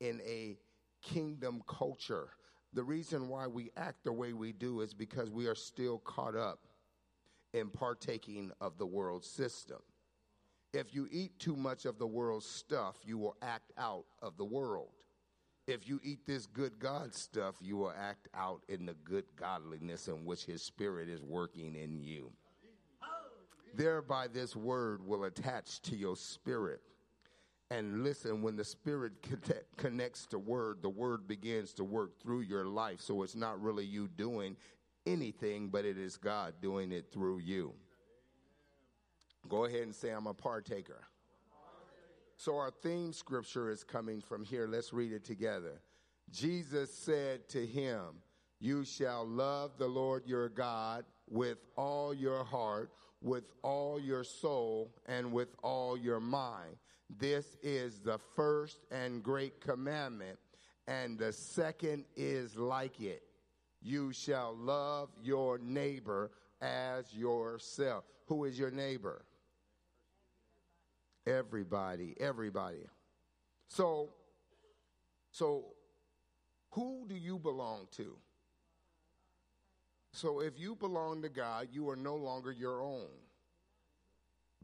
in a kingdom culture. The reason why we act the way we do is because we are still caught up in partaking of the world system. If you eat too much of the world's stuff, you will act out of the world. If you eat this good God stuff, you will act out in the good godliness in which His Spirit is working in you. Thereby, this word will attach to your spirit. And listen, when the spirit connects to word, the word begins to work through your life. So it's not really you doing anything, but it is God doing it through you. Go ahead and say, I'm a partaker. So our theme scripture is coming from here. Let's read it together. Jesus said to him, You shall love the Lord your God with all your heart, with all your soul, and with all your mind. This is the first and great commandment, and the second is like it. You shall love your neighbor as yourself. Who is your neighbor? Everybody, everybody. So, so who do you belong to? So if you belong to God, you are no longer your own.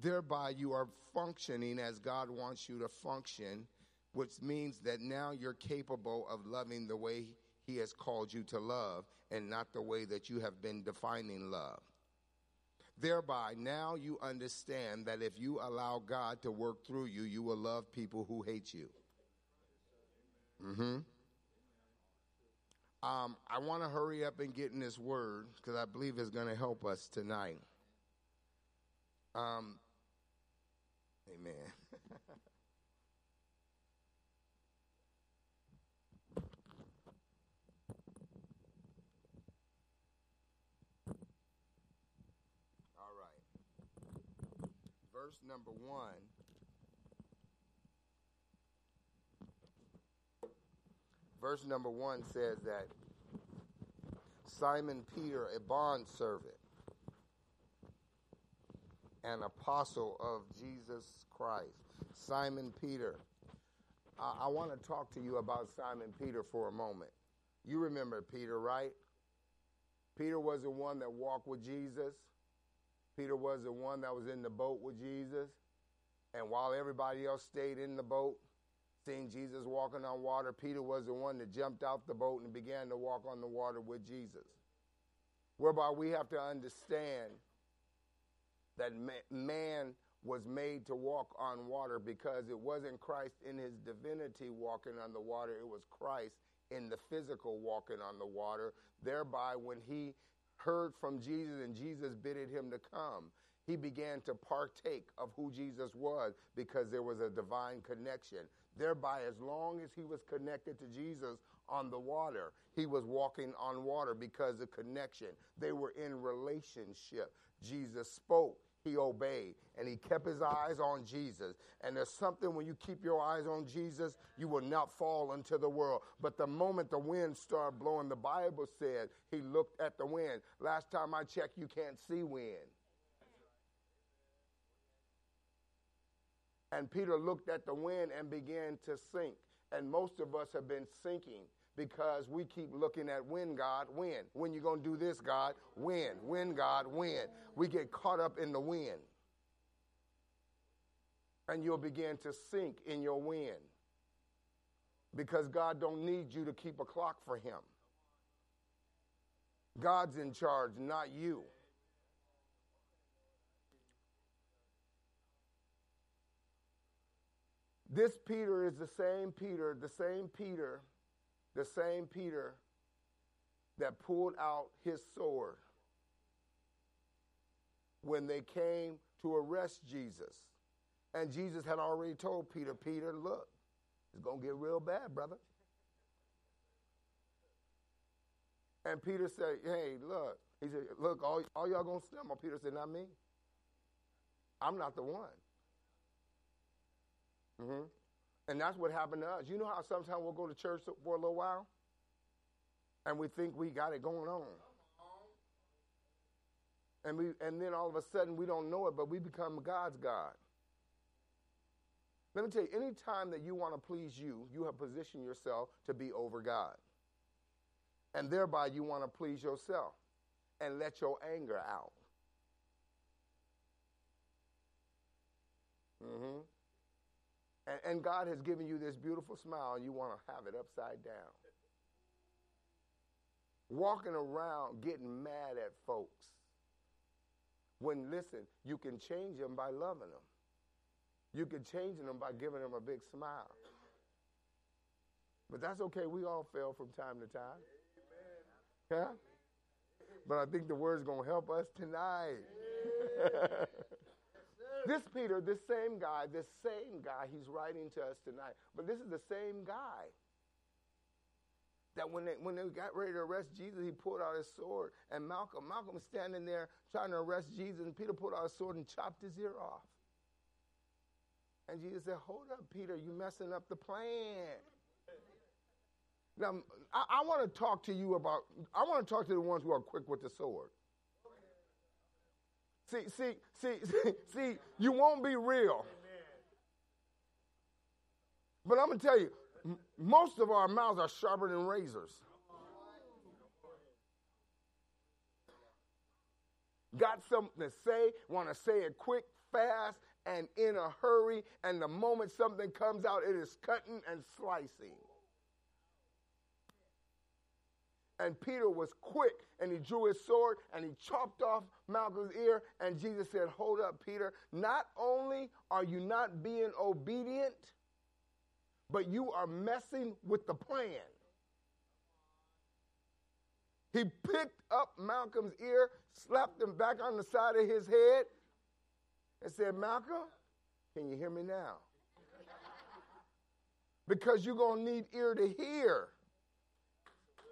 Thereby, you are functioning as God wants you to function, which means that now you're capable of loving the way He has called you to love and not the way that you have been defining love. Thereby, now you understand that if you allow God to work through you, you will love people who hate you. Mm-hmm. Um, I want to hurry up and get in this word because I believe it's going to help us tonight. Um, amen. All right. Verse number one. Verse number one says that Simon Peter, a bondservant, an apostle of Jesus Christ. Simon Peter. I, want to talk to you about Simon Peter for a moment. You remember Peter, right? Peter was the one that walked with Jesus. Peter was the one that was in the boat with Jesus. And while everybody else stayed in the boat, seeing Jesus walking on water, Peter was the one that jumped out the boat and began to walk on the water with Jesus. Whereby we have to understand that man was made to walk on water because it wasn't Christ in his divinity walking on the water, it was Christ in the physical walking on the water. Thereby, when he heard from Jesus and Jesus bidded him to come, he began to partake of who Jesus was because there was a divine connection. Thereby, as long as he was connected to Jesus on the water, he was walking on water because of connection. They were in relationship. Jesus spoke he obeyed and he kept his eyes on Jesus. And there's something when you keep your eyes on Jesus, you will not fall into the world. But the moment the wind started blowing, the Bible said he looked at the wind. Last time I checked, you can't see wind. And Peter looked at the wind and began to sink. And most of us have been sinking because we keep looking at when, God, when. When you going to do this, God? When? When, God? When? We get caught up in the wind. And you'll begin to sink in your wind because God don't need you to keep a clock for him. God's in charge, not you. This Peter is the same Peter, the same Peter the same Peter that pulled out his sword when they came to arrest Jesus. And Jesus had already told Peter, Peter, look, it's going to get real bad, brother. And Peter said, hey, look. He said, look, all, all y'all going to stumble. Peter said, not me. I'm not the one. Mm-hmm. And that's what happened to us. You know how sometimes we'll go to church for a little while and we think we got it going on. And we and then all of a sudden we don't know it, but we become God's God. Let me tell you, anytime that you want to please you, you have positioned yourself to be over God. And thereby you want to please yourself and let your anger out. Mm-hmm. And, and God has given you this beautiful smile, and you want to have it upside down. Walking around getting mad at folks. When, listen, you can change them by loving them. You can change them by giving them a big smile. But that's okay. We all fail from time to time. Yeah? But I think the word's going to help us tonight. this Peter, this same guy, this same guy, he's writing to us tonight. But this is the same guy that when they, when they got ready to arrest Jesus, he pulled out his sword. And Malcolm, Malcolm was standing there trying to arrest Jesus, and Peter pulled out his sword and chopped his ear off. And Jesus said, Hold up, Peter, you messing up the plan. Now, I, I want to talk to you about, I want to talk to the ones who are quick with the sword. See, see, see, see, you won't be real. But I'm going to tell you, m- most of our mouths are sharper than razors. Got something to say, want to say it quick, fast, and in a hurry, and the moment something comes out, it is cutting and slicing. And Peter was quick and he drew his sword and he chopped off Malcolm's ear. And Jesus said, Hold up, Peter. Not only are you not being obedient, but you are messing with the plan. He picked up Malcolm's ear, slapped him back on the side of his head, and said, Malcolm, can you hear me now? Because you're going to need ear to hear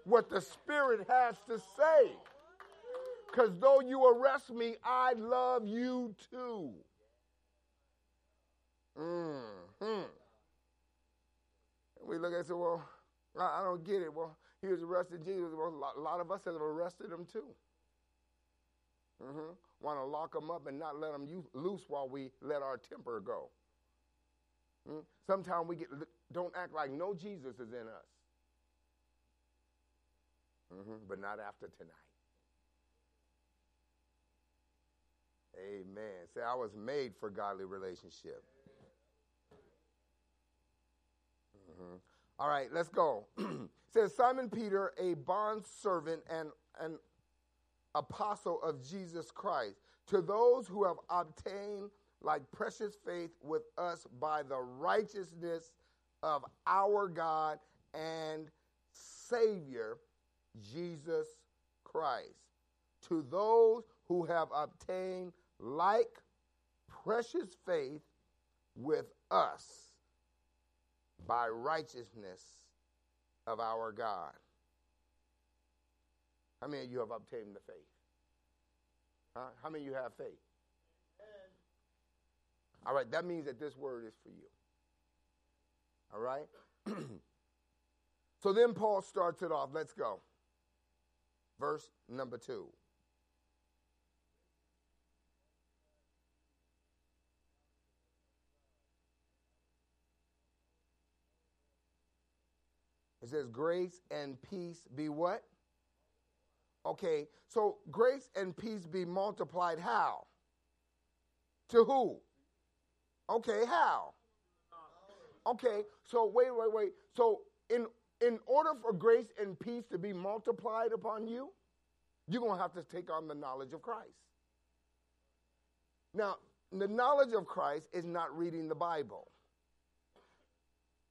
what the Spirit has to say. Because though you arrest me, I love you too. Mm-hmm. We look at it and say, well, I, don't get it. Well, he was arrested Jesus. Well, a lot of us have arrested him too. Mm-hmm. Want to lock him up and not let him loose while we let our temper go. Mm? Sometimes we get don't act like no Jesus is in us. Mm-hmm. But not after tonight. Amen. Say, I was made for godly relationship. Mm-hmm. All right, let's go. says Simon Peter, a bond servant and an apostle of Jesus Christ, to those who have obtained like precious faith with us by the righteousness of our God and Savior Jesus Christ. To those who have obtained like precious faith with us by righteousness of our God. How many of you have obtained the faith? Huh? How many of you have faith? All right, that means that this word is for you. All right? so then Paul starts it off. Let's go verse number two. It says, Grace and peace be what? Okay, so grace and peace be multiplied how? To who? Okay, how? Okay, so wait, wait, wait. So in in order for grace and peace to be multiplied upon you, you're going to have to take on the knowledge of Christ. Now, the knowledge of Christ is not reading the Bible.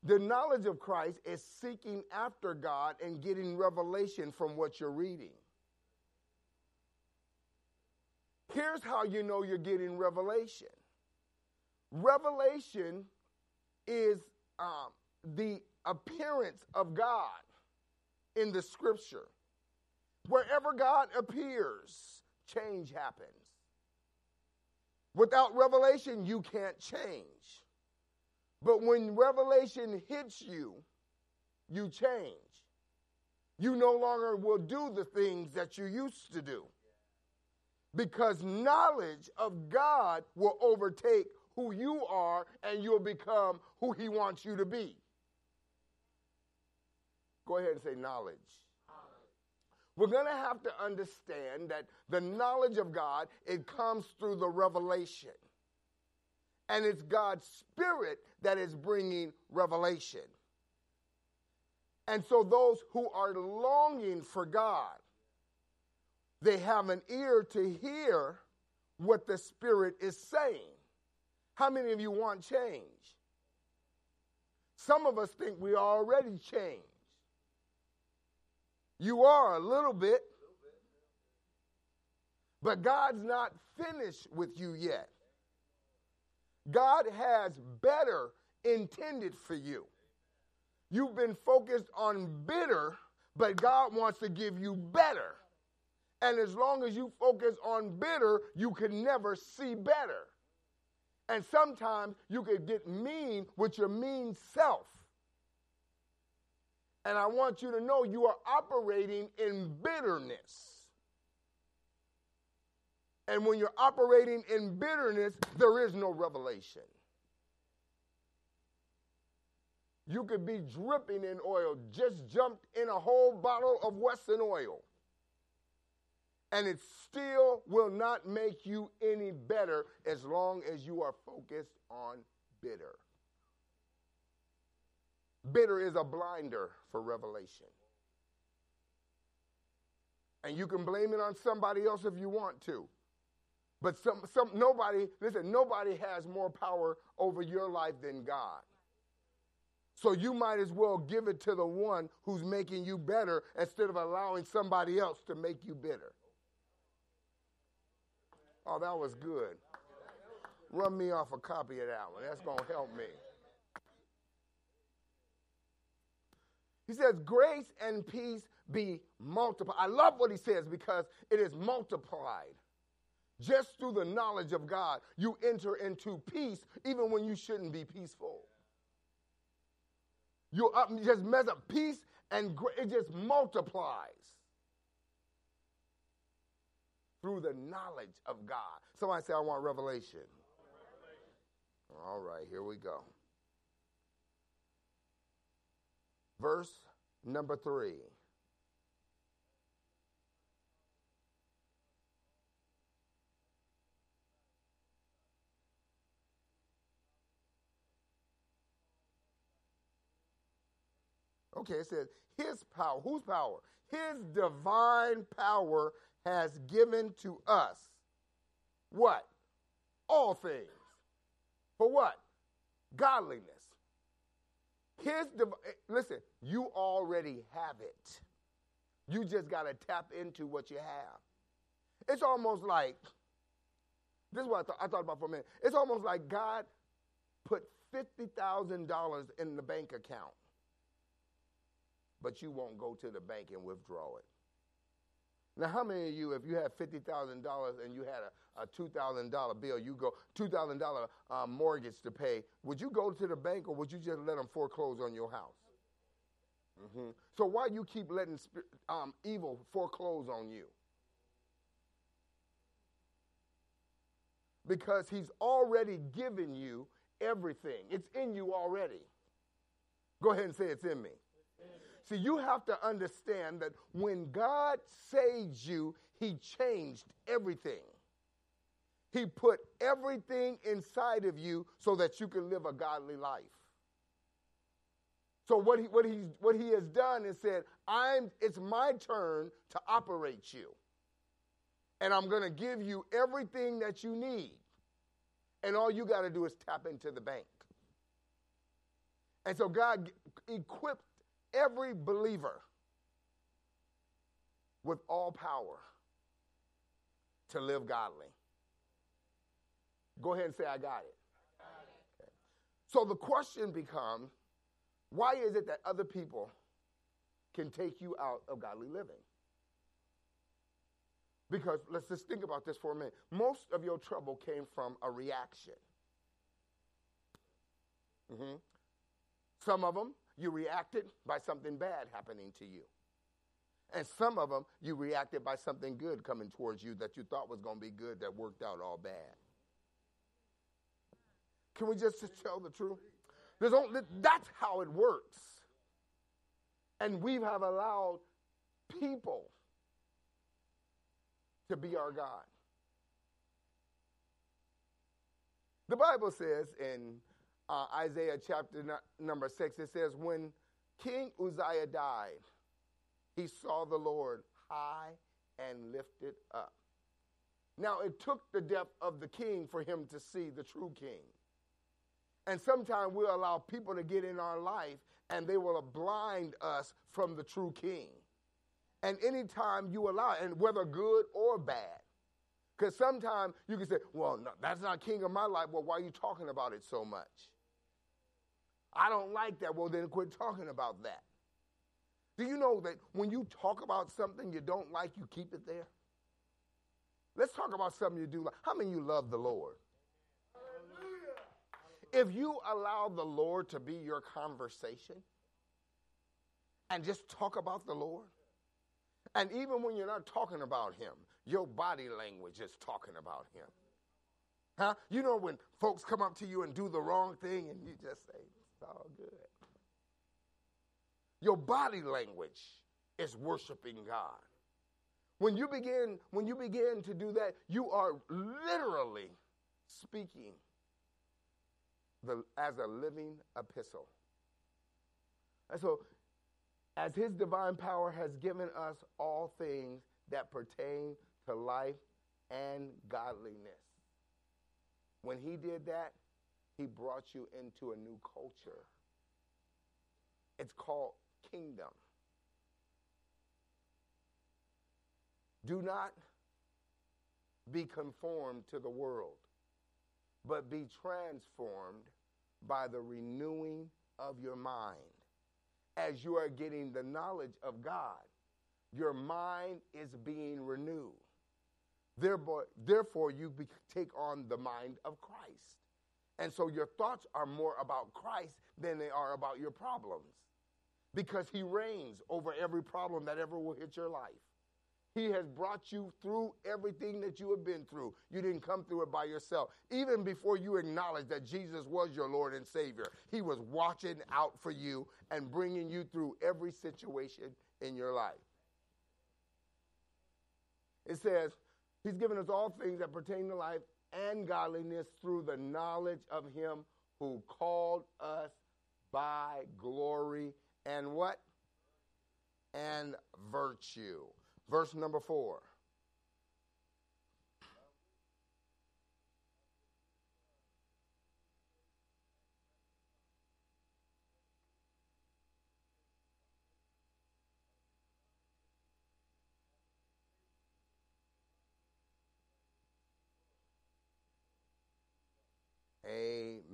The knowledge of Christ is seeking after God and getting revelation from what you're reading. Here's how you know you're getting revelation revelation is um, the appearance of God in the scripture. Wherever God appears, change happens. Without revelation, you can't change. But when revelation hits you, you change. You no longer will do the things that you used to do. Because knowledge of God will overtake who you are and you'll become who He wants you to be. Go ahead and say knowledge. We're going to have to understand that the knowledge of God, it comes through the revelation. And it's God's Spirit that is bringing revelation. And so those who are longing for God, they have an ear to hear what the Spirit is saying. How many of you want change? Some of us think we already changed. You are a little bit. But God's not finished with you yet. God has better intended for you. You've been focused on bitter, but God wants to give you better. And as long as you focus on bitter, you can never see better. And sometimes you could get mean with your mean self. And I want you to know you are operating in bitterness. And when you're operating in bitterness, there is no revelation. You could be dripping in oil, just jumped in a whole bottle of Wesson oil. And it still will not make you any better as long as you are focused on bitter. Bitter is a blinder for revelation. And you can blame it on somebody else if you want to. But some, some, nobody, listen, nobody has more power over your life than God. So you might as well give it to the one who's making you better instead of allowing somebody else to make you bitter. Oh, that was good. Run me off a copy of that one. That's going to help me. He says, Grace and peace be multiplied. I love what he says because it is multiplied. Just through the knowledge of God, you enter into peace even when you shouldn't be peaceful. You up, just mess up peace and it just multiplies through the knowledge of God. Somebody say, I want revelation. revelation. All right, here we go. Verse number three. Okay, it says his power. Whose power? His divine power has given to us what? All things. For what? Godliness. His div- listen, you already have it. You just got to tap into what you have. It's almost like this is what I, I thought about for a minute. It's almost like God put $50,000 in the bank account but you won't go to the bank and withdraw it. Now, how many of you, if you had $50,000 and you had a, a $2,000 bill, you go $2,000 uh, mortgage to pay, would you go to the bank or would you just let them foreclose on your house? Mm-hmm. So why you keep letting um, evil foreclose on you? Because he's already given you everything. It's in you already. Go ahead and say it's in me. See, you have to understand that when God saved you, He changed everything. He put everything inside of you so that you can live a godly life. So what he, what he, what he has done is said, I'm, it's my turn to operate you. And I'm going to give you everything that you need. And all you got to do is tap into the bank. And so God equipped every believer with all power to live godly. Go ahead and say, I got it. Okay. So the question becomes why is it that other people can take you out of godly living? Because let's just think about this for a minute. Most of your trouble came from a reaction. Mm-hmm. Some of them you reacted by something bad happening to you. And some of them, you reacted by something good coming towards you that you thought was going to be good that worked out all bad. Can we just tell the truth? Only, that's how it works. And we have allowed people to be our God. The Bible says in uh, Isaiah chapter number six, it says, When King Uzziah died, he saw the Lord high and lifted up. Now, it took the death of the king for him to see the true king. And sometimes we'll allow people to get in our life and they will blind us from the true king. And anytime you allow, and whether good or bad, because sometimes you can say, well, no, that's not king of my life. Well, why are you talking about it so much? I don't like that. Well, then quit talking about that. Do you know that when you talk about something you don't like, you keep it there? Let's talk about something you do like. How many you love the Lord? If you allow the Lord to be your conversation and just talk about the Lord, and even when you're not talking about Him, your body language is talking about Him. Huh? You know when folks come up to you and do the wrong thing and you just say, all good. Your body language is worshiping God. When you begin, when you begin to do that, you are literally speaking the, as a living epistle. And so, as His divine power has given us all things that pertain to life and godliness. When He did that, He brought you into a new culture. It's called kingdom. Do not be conformed to the world, but be transformed by the renewing of your mind. As you are getting the knowledge of God, your mind is being renewed. Therefore, therefore you take on the mind of Christ. And so your thoughts are more about Christ than they are about your problems because he reigns over every problem that ever will hit your life. He has brought you through everything that you have been through. You didn't come through it by yourself. Even before you acknowledged that Jesus was your Lord and Savior, He was watching out for you and bringing you through every situation in your life. It says, He's given us all things that pertain to life and godliness through the knowledge of Him who called us by glory and what? And virtue. Verse number four.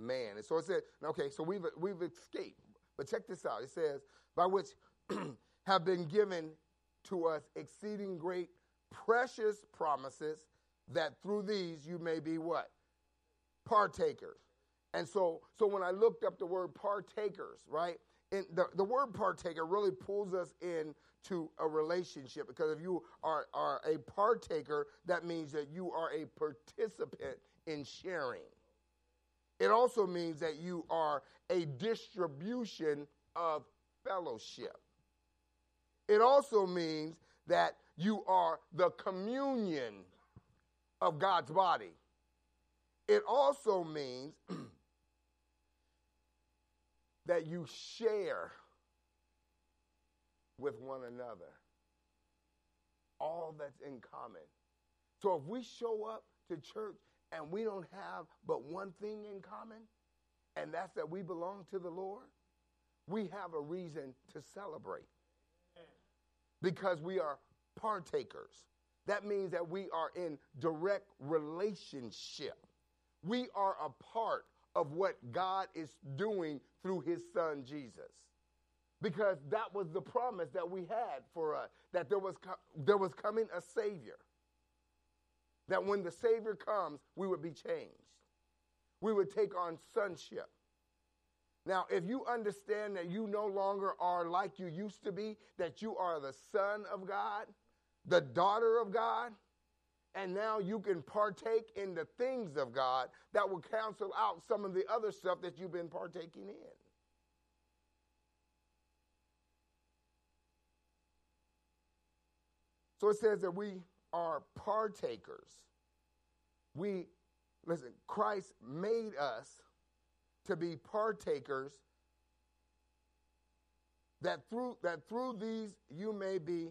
Amen. And so it said, okay, so we've we've escaped. But check this out. It says, by which have been given to us exceeding great, precious promises, that through these you may be what? Partakers. And so, so when I looked up the word partakers, right? And the, the word partaker really pulls us in to a relationship because if you are, are a partaker, that means that you are a participant in sharing. It also means that you are a distribution of fellowship. It also means that you are the communion of God's body. It also means that you share with one another all that's in common. So if we show up to church and we don't have but one thing in common, and that's that we belong to the Lord, we have a reason to celebrate because we are partakers. That means that we are in direct relationship. We are a part of what God is doing through his son Jesus. Because that was the promise that we had for us that there was there was coming a savior. That when the savior comes, we would be changed. We would take on sonship. Now, if you understand that you no longer are like you used to be, that you are the son of God, the daughter of God, And now you can partake in the things of God that will cancel out some of the other stuff that you've been partaking in. So it says that we are partakers. We, listen, Christ made us to be partakers that through that through these you may be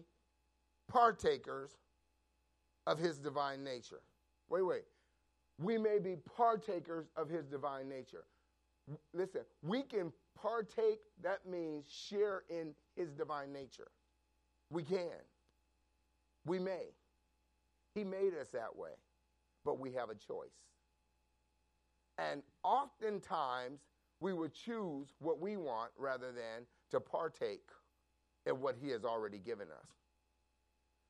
partakers of his divine nature. Wait, wait. We may be partakers of his divine nature. Listen, we can partake, that means share in his divine nature. We can. We may. He made us that way, but we have a choice. And oftentimes, we would choose what we want rather than to partake in what He has already given us.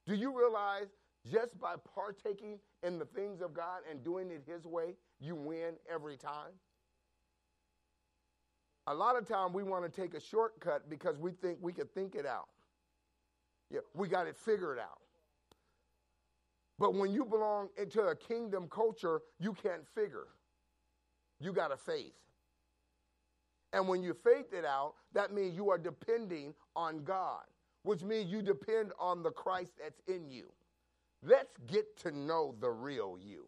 Do you realize just by partaking in the things of God and doing it His way, you win every time? A lot of time we want to take a shortcut because we think we could think it out. Yeah, we got it figured out. But when you belong into a kingdom culture, you can't figure. You got a faith. And when you faith it out, that means you are depending on God, which means you depend on the Christ that's in you. Let's get to know the real you.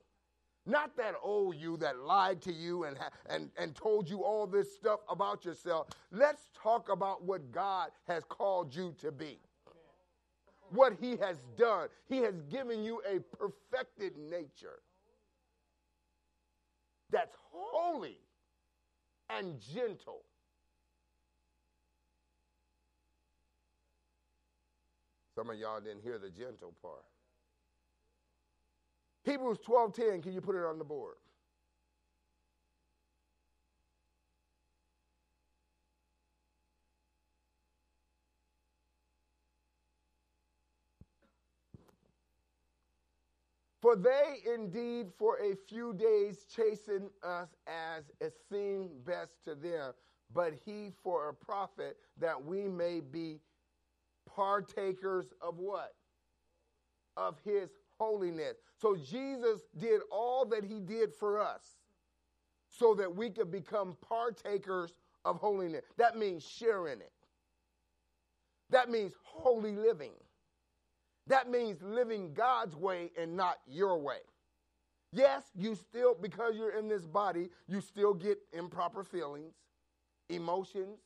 Not that old you that lied to you and, and, and told you all this stuff about yourself. Let's talk about what God has called you to be what he has done. He has given you a perfected nature that's holy and gentle. Some of y'all didn't hear the gentle part. Hebrews 12:10, can you put it on the board? For they indeed for a few days chasten us as it seemed best to them, but he for a profit that we may be partakers of what? Of his holiness. So Jesus did all that he did for us so that we could become partakers of holiness. That means sharing it. That means holy living. That means living God's way and not your way. Yes, you still, because you're in this body, you still get improper feelings, emotions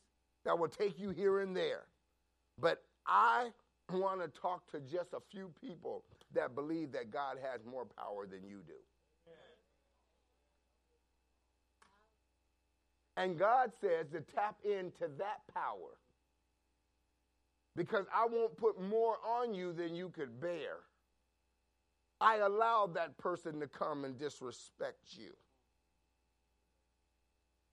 that will take you here and there. But I want to talk to just a few people that believe that God has more power than you do. And God says to tap into that power because I won't put more on you than you could bear. I allowed that person to come and disrespect you.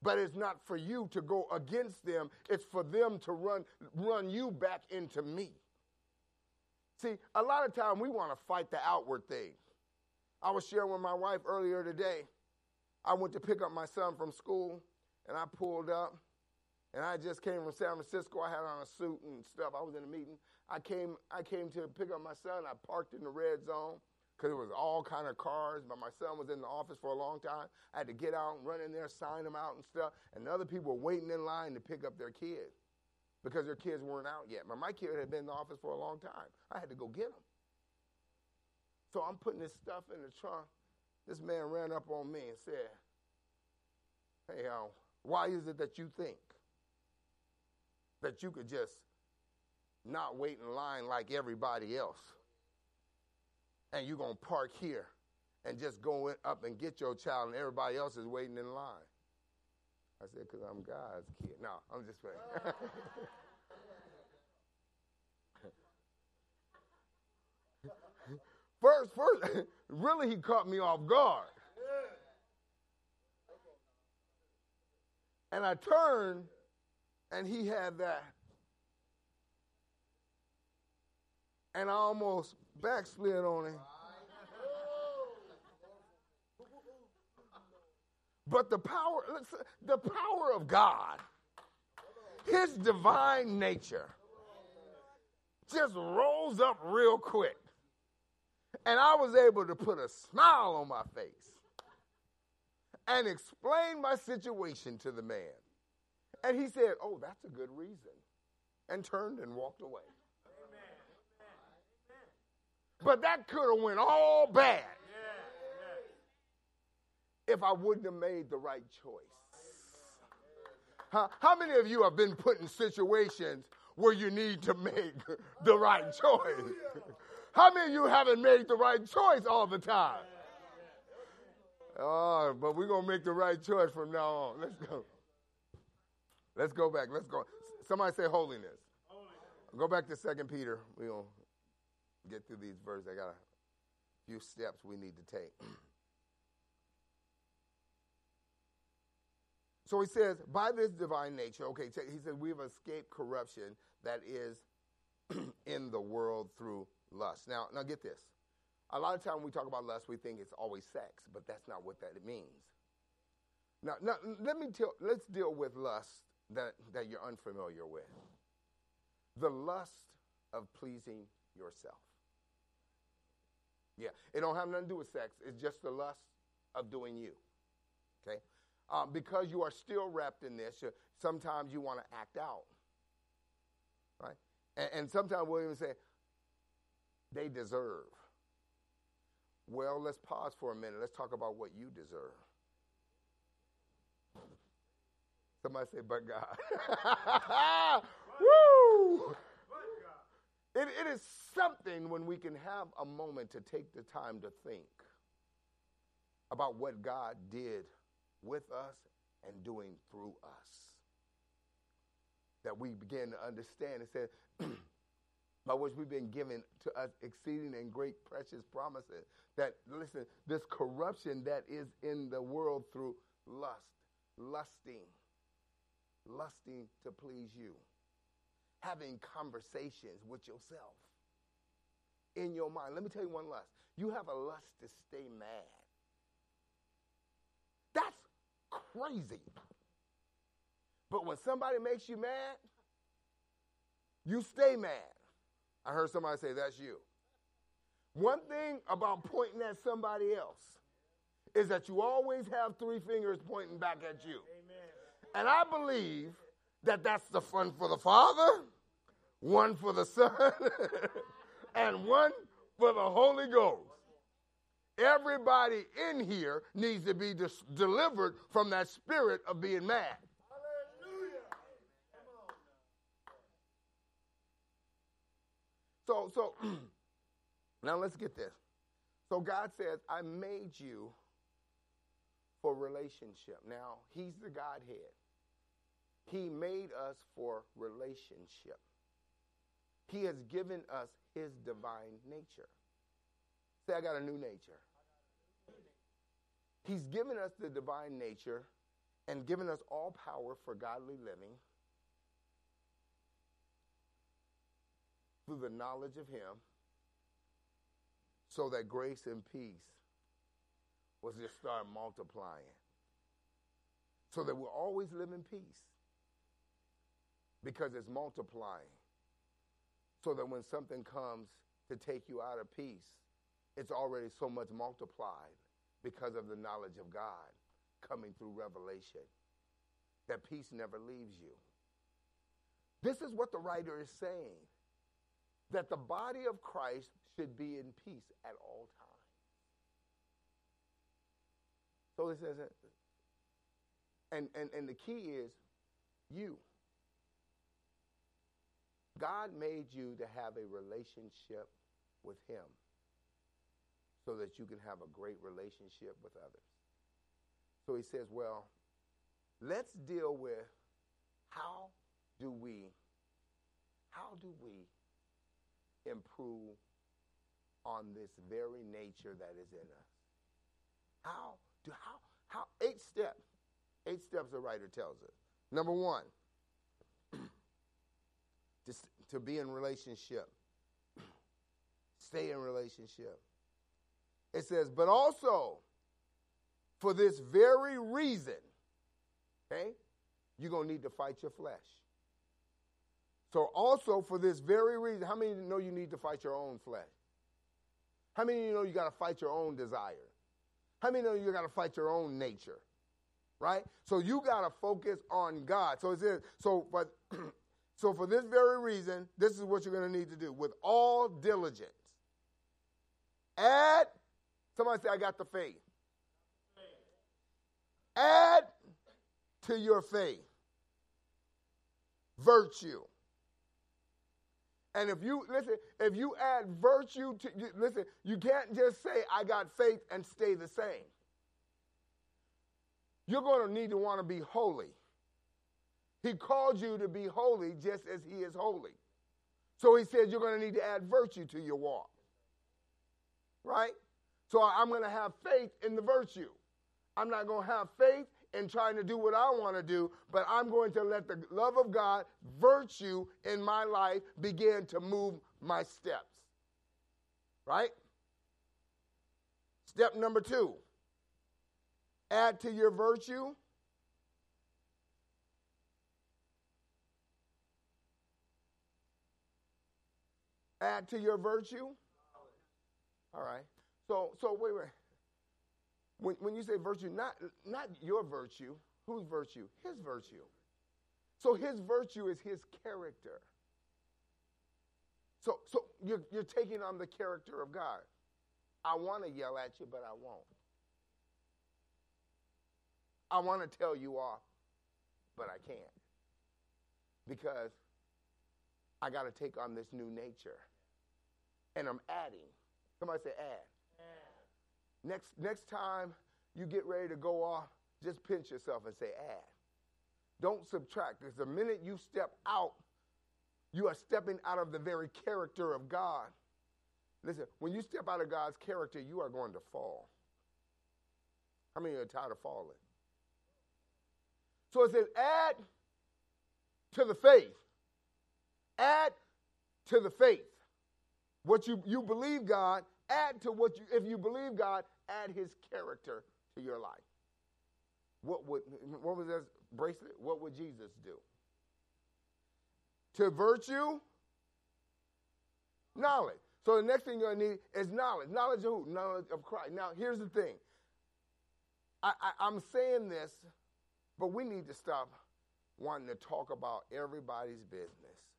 But it's not for you to go against them, it's for them to run, run you back into me. See, a lot of time we want to fight the outward thing. I was sharing with my wife earlier today. I went to pick up my son from school, and I pulled up, and I just came from San Francisco. I had on a suit and stuff. I was in a meeting. I came, I came to pick up my son. I parked in the red zone because it was all kind of cars. But my son was in the office for a long time. I had to get out and run in there, sign them out and stuff. And other people were waiting in line to pick up their kids because their kids weren't out yet. But my kid had been in the office for a long time. I had to go get him. So I'm putting this stuff in the trunk. This man ran up on me and said, Hey, uh, why is it that you think that you could just not wait in line like everybody else. And you're going to park here and just go up and get your child, and everybody else is waiting in line. I said, because I'm God's kid. No, I'm just playing. first, first, really, he caught me off guard. And I turned and he had that. And I almost backslid on him. But the power, the power of God, his divine nature, just rolls up real quick. And I was able to put a smile on my face and explain my situation to the man. And he said, Oh, that's a good reason. And turned and walked away. But that could have went all bad if I wouldn't have made the right choice. Huh? How many of you have been put in situations where you need to make the right choice? How many of you haven't made the right choice all the time? Oh, but we're going to make the right choice from now on. Let's go. Let's go back. Let's go. Somebody say holiness. holiness. Go back to Second Peter. We're going to get through these verses. I got a few steps we need to take. So he says, by this divine nature, okay, he said, we've escaped corruption that is in the world through lust. Now, now get this. A lot of time when we talk about lust, we think it's always sex, but that's not what that means. Now, now let me tell, let's deal with lust that, that you're unfamiliar with. The lust of pleasing yourself. Yeah, it don't have nothing to do with sex. It's just the lust of doing you. Okay? Um, because you are still wrapped in this, sometimes you want to act out. Right? And, and sometimes we'll even say, they deserve. Well, let's pause for a minute. Let's talk about what you deserve. Somebody say, but God. Woo! It, it is something when we can have a moment to take the time to think about what God did with us and doing through us. That we begin to understand. It said, by which we've been given to us exceeding and great precious promises. That, listen, this corruption that is in the world through lust, lusting, lusting to please you, having conversations with yourself in your mind. Let me tell you one lust. You have a lust to stay mad. That's crazy. But when somebody makes you mad, you stay mad. I heard somebody say, That's you. One thing about pointing at somebody else is that you always have three fingers pointing back at you. Amen. And I believe that that's the fun for the Father, one for the Son, and one for the Holy Ghost. Everybody in here needs to be dis- delivered from that spirit of being mad. So, so now let's get this. So God says, I made you for relationship. Now, He's the Godhead. He made us for relationship. He has given us His divine nature. Say, I got a new nature. He's given us the divine nature and given us all power for godly living through the knowledge of Him so that grace and peace was just start multiplying. So that we'll always live in peace because it's multiplying. So that when something comes to take you out of peace, it's already so much multiplied because of the knowledge of God coming through revelation. That peace never leaves you. This is what the writer is saying that the body of Christ should be in peace at all times. So it says, and, and, and the key is you. God made you to have a relationship with Him so that you can have a great relationship with others. So he says, well, let's deal with how do we how do we improve on this very nature that is in us? How do how how eight steps. Eight steps the writer tells us. Number one, just to be in relationship. Stay in relationship. It says, but also for this very reason, okay, you're going to need to fight your flesh. So, also for this very reason, how many know you need to fight your own flesh? How many you know you got to fight your own desire? How many know you got to fight your own nature? Right? So you got to focus on God. So it says, so but so for this very reason, this is what you're going to need to do with all diligence. Add, somebody say, I got the faith. Add to your faith virtue. And if you listen, if you add virtue to you, listen, you can't just say I got faith and stay the same. You're going to need to want to be holy. He called you to be holy just as he is holy. So he says you're going to need to add virtue to your walk. Right? So I'm going to have faith in the virtue. I'm not going to have faith in trying to do what I want to do, but I'm going to let the love of God, virtue in my life, begin to move my steps. Right? Step number two add to your virtue. Add to your virtue. All right. So, so wait, wait. When, when you say virtue, not, not your virtue, whose virtue? His virtue. So his virtue is his character. So, so you're, you're taking on the character of God. I want to yell at you, but I won't. I want to tell you off, but I can't. Because I got to take on this new nature. And I'm adding. Somebody say add. Next, next time you get ready to go off, just pinch yourself and say add. Don't subtract. Because the minute you step out, you are stepping out of the very character of God. Listen, when you step out of God's character, you are going to fall. How many are tired of falling? So it says, add to the faith. Add to the faith. What you, you believe God, add to what you, if you believe God, add his character to your life. What would, what was that bracelet? What would Jesus do? To virtue, knowledge. So the next thing you're to need is knowledge. Knowledge of who? Knowledge of Christ. Now, here's the thing. I, I, I'm saying this, but we need to stop wanting to talk about everybody's business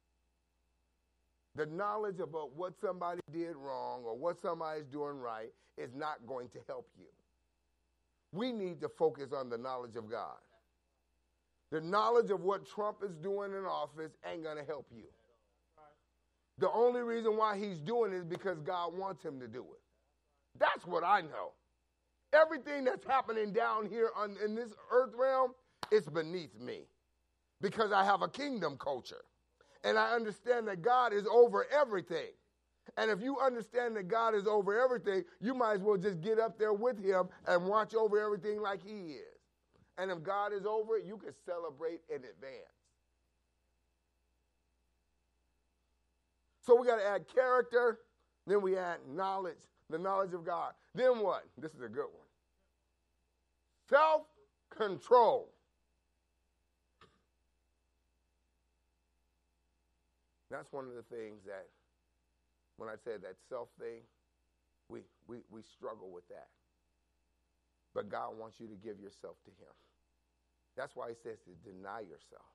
the knowledge about what somebody did wrong or what somebody's doing right is not going to help you. We need to focus on the knowledge of God. The knowledge of what Trump is doing in office ain't going to help you. The only reason why he's doing it is because God wants him to do it. That's what I know. Everything that's happening down here on, in this earth realm, is beneath me because I have a kingdom culture and I understand that God is over everything. And if you understand that God is over everything, you might as well just get up there with Him and watch over everything like He is. And if God is over it, you can celebrate in advance. So we got to add character, then we add knowledge, the knowledge of God. Then what? This is a good one. Self control. That's one of the things that, when I said that self thing, we, we, we struggle with that. But God wants you to give yourself to Him. That's why He says to deny yourself.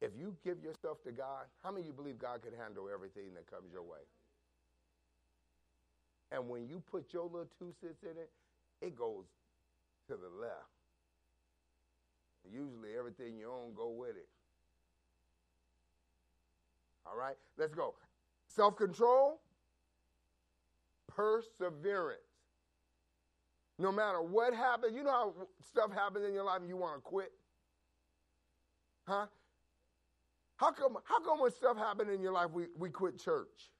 If you give yourself to God, how many of you believe God can handle everything that comes your way? And when you put your little two cents in it, it goes to the left. Usually everything you own go with it. All right, let's go. Self control, perseverance. No matter what happens, you know how stuff happens in your life and you want to quit? Huh? How come, how come when stuff happens in your life we, we quit church?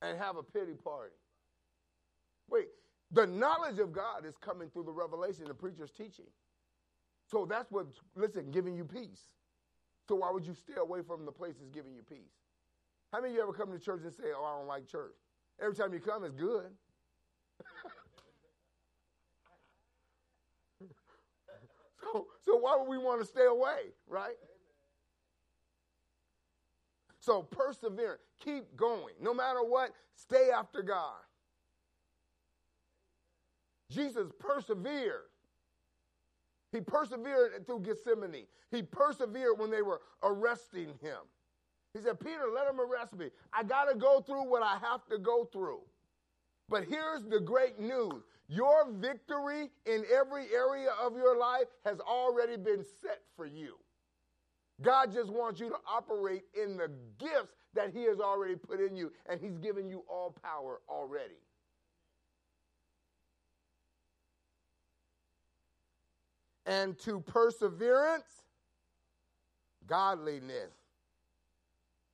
And have a pity party. Wait, the knowledge of God is coming through the revelation the preacher's teaching. So that's what, listen, giving you peace. So why would you stay away from the places giving you peace? How many of you ever come to church and say, oh, I don't like church? Every time you come, it's good. so, so why would we want to stay away, right? So persevere, keep going. No matter what, stay after God. Jesus persevered. He persevered through Gethsemane. He persevered when they were arresting him. He said, Peter, let him arrest me. I got to go through what I have to go through. But here's the great news your victory in every area of your life has already been set for you. God just wants you to operate in the gifts that He has already put in you, and He's given you all power already. And to perseverance, godliness.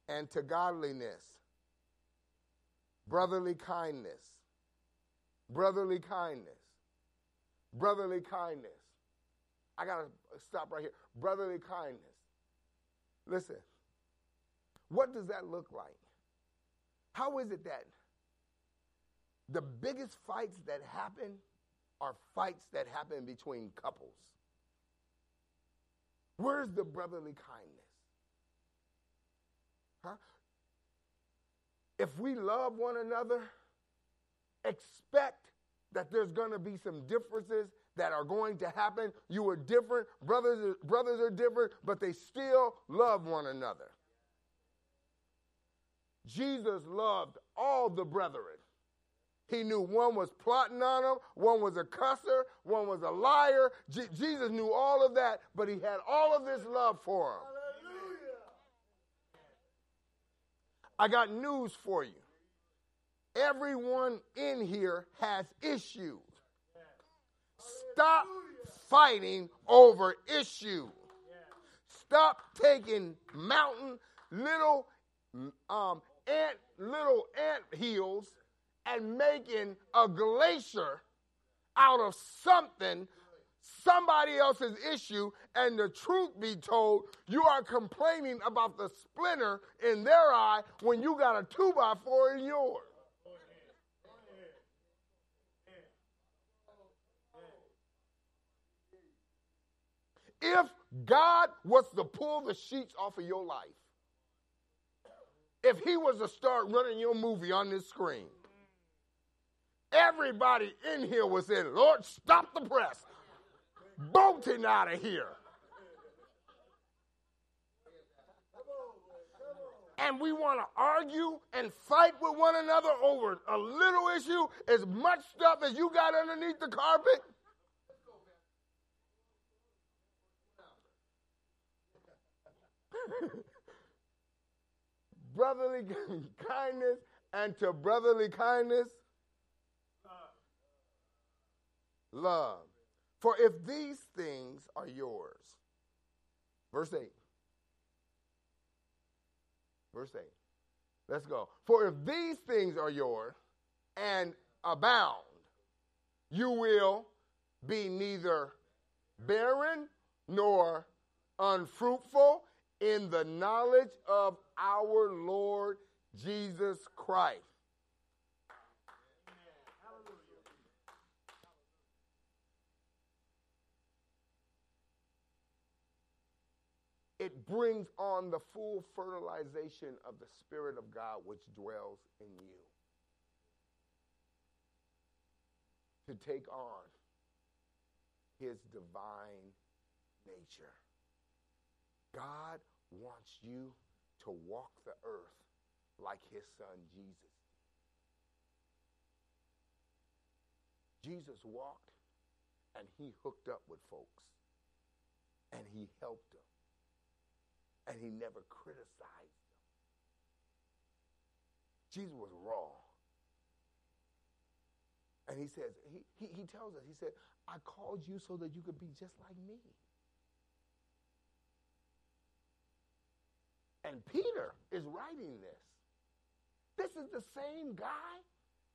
And to godliness, brotherly kindness. Brotherly kindness. Brotherly kindness. I got to stop right here. Brotherly kindness. Listen, what does that look like? How is it that the biggest fights that happen are fights that happen between couples? Where's the brotherly kindness? Huh? If we love one another, expect that there's going to be some differences that are going to happen. You are different, brothers, brothers are different, but they still love one another. Jesus loved all the brethren. He knew one was plotting on him, one was a cusser, one was a liar. Je- Jesus knew all of that, but he had all of this love for him. I got news for you. Everyone in here has issues. Stop fighting over issues. Stop taking mountain little um, ant little ant hills and making a glacier out of something somebody else's issue and the truth be told you are complaining about the splinter in their eye when you got a two by four in yours. If god was to pull the sheets off of your life if he was to start running your movie on this screen Everybody in here was saying, Lord, stop the press. Bolting out of here. And we want to argue and fight with one another over a little issue, as much stuff as you got underneath the carpet. brotherly kindness and to brotherly kindness love. For if these things are yours, verse 8. Verse 8. Let's go. For if these things are yours and abound, you will be neither barren nor unfruitful in the knowledge of our Lord Jesus Christ. It brings on the full fertilization of the Spirit of God which dwells in you. To take on his divine nature. God wants you to walk the earth like his son Jesus. Jesus walked and he hooked up with folks and he helped them and he never criticized them. Jesus was raw. And he says, he, he, he tells us, he said, I called you so that you could be just like me. And Peter is writing this. This is the same guy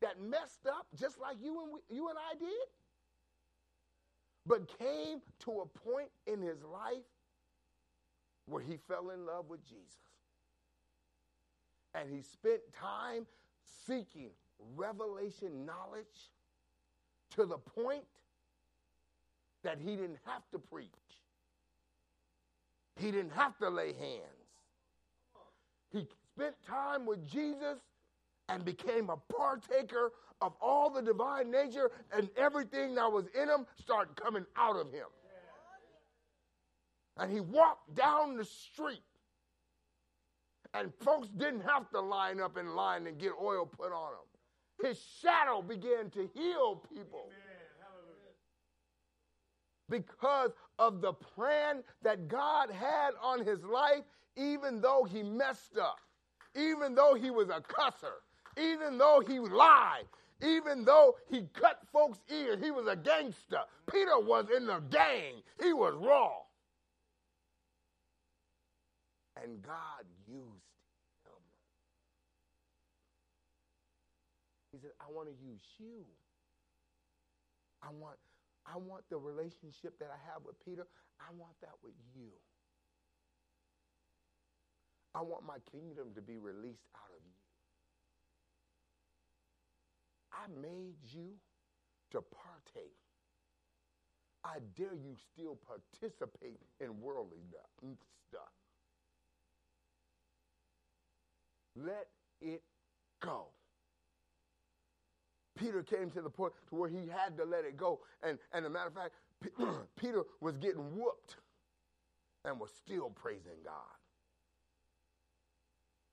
that messed up just like you and, we, you and I did, but came to a point in his life where he fell in love with Jesus. And he spent time seeking revelation knowledge to the point that he didn't have to preach. He didn't have to lay hands. He spent time with Jesus and became a partaker of all the divine nature and everything that was in him started coming out of him. And he walked down the street. And folks didn't have to line up in line and get oil put on them. His shadow began to heal people. Because of the plan that God had on his life, even though he messed up, even though he was a cusser, even though he lied, even though he cut folks' ears, he was a gangster. Peter was in the gang, he was raw. And God used him. He said, I want to use you. I want, I want the relationship that I have with Peter, I want that with you. I want my kingdom to be released out of you. I made you to partake. I dare you still participate in worldly stuff. Let it go. Peter came to the point to where he had to let it go. And, and a matter of fact, Peter was getting whooped and was still praising God.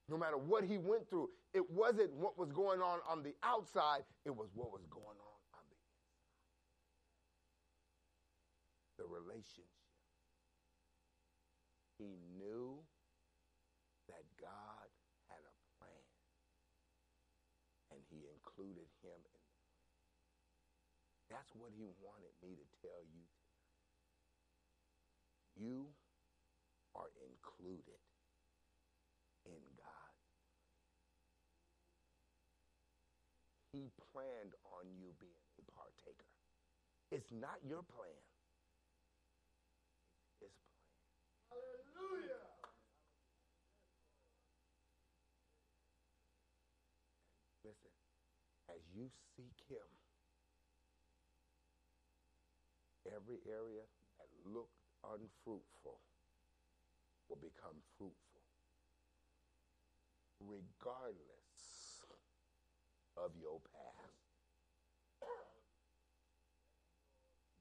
No matter what he went through, it wasn't what was going on on the outside, it was what was going on on the inside. The relationship. He knew that God had a plan, and he included him in the plan. That's what he wanted me to tell you. You are included in God. He planned on you being a partaker. It's not your plan. It's his plan. Hallelujah. Listen, as you seek him, every area that looked unfruitful will become fruitful regardless of your past.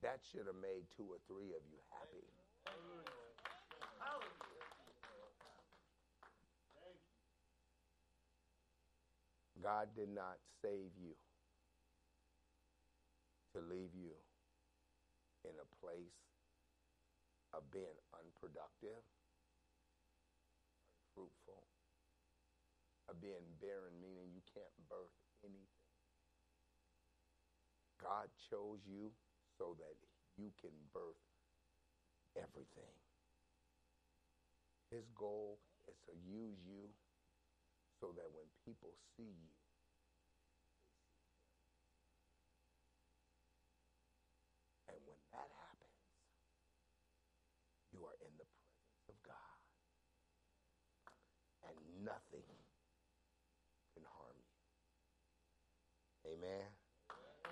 That should have made two or three of you happy. God did not save you to leave you in a place of being unproductive, unfruitful, of being barren, meaning you can't birth anything. God chose you so that you can birth everything. His goal is to use you so that when people see you,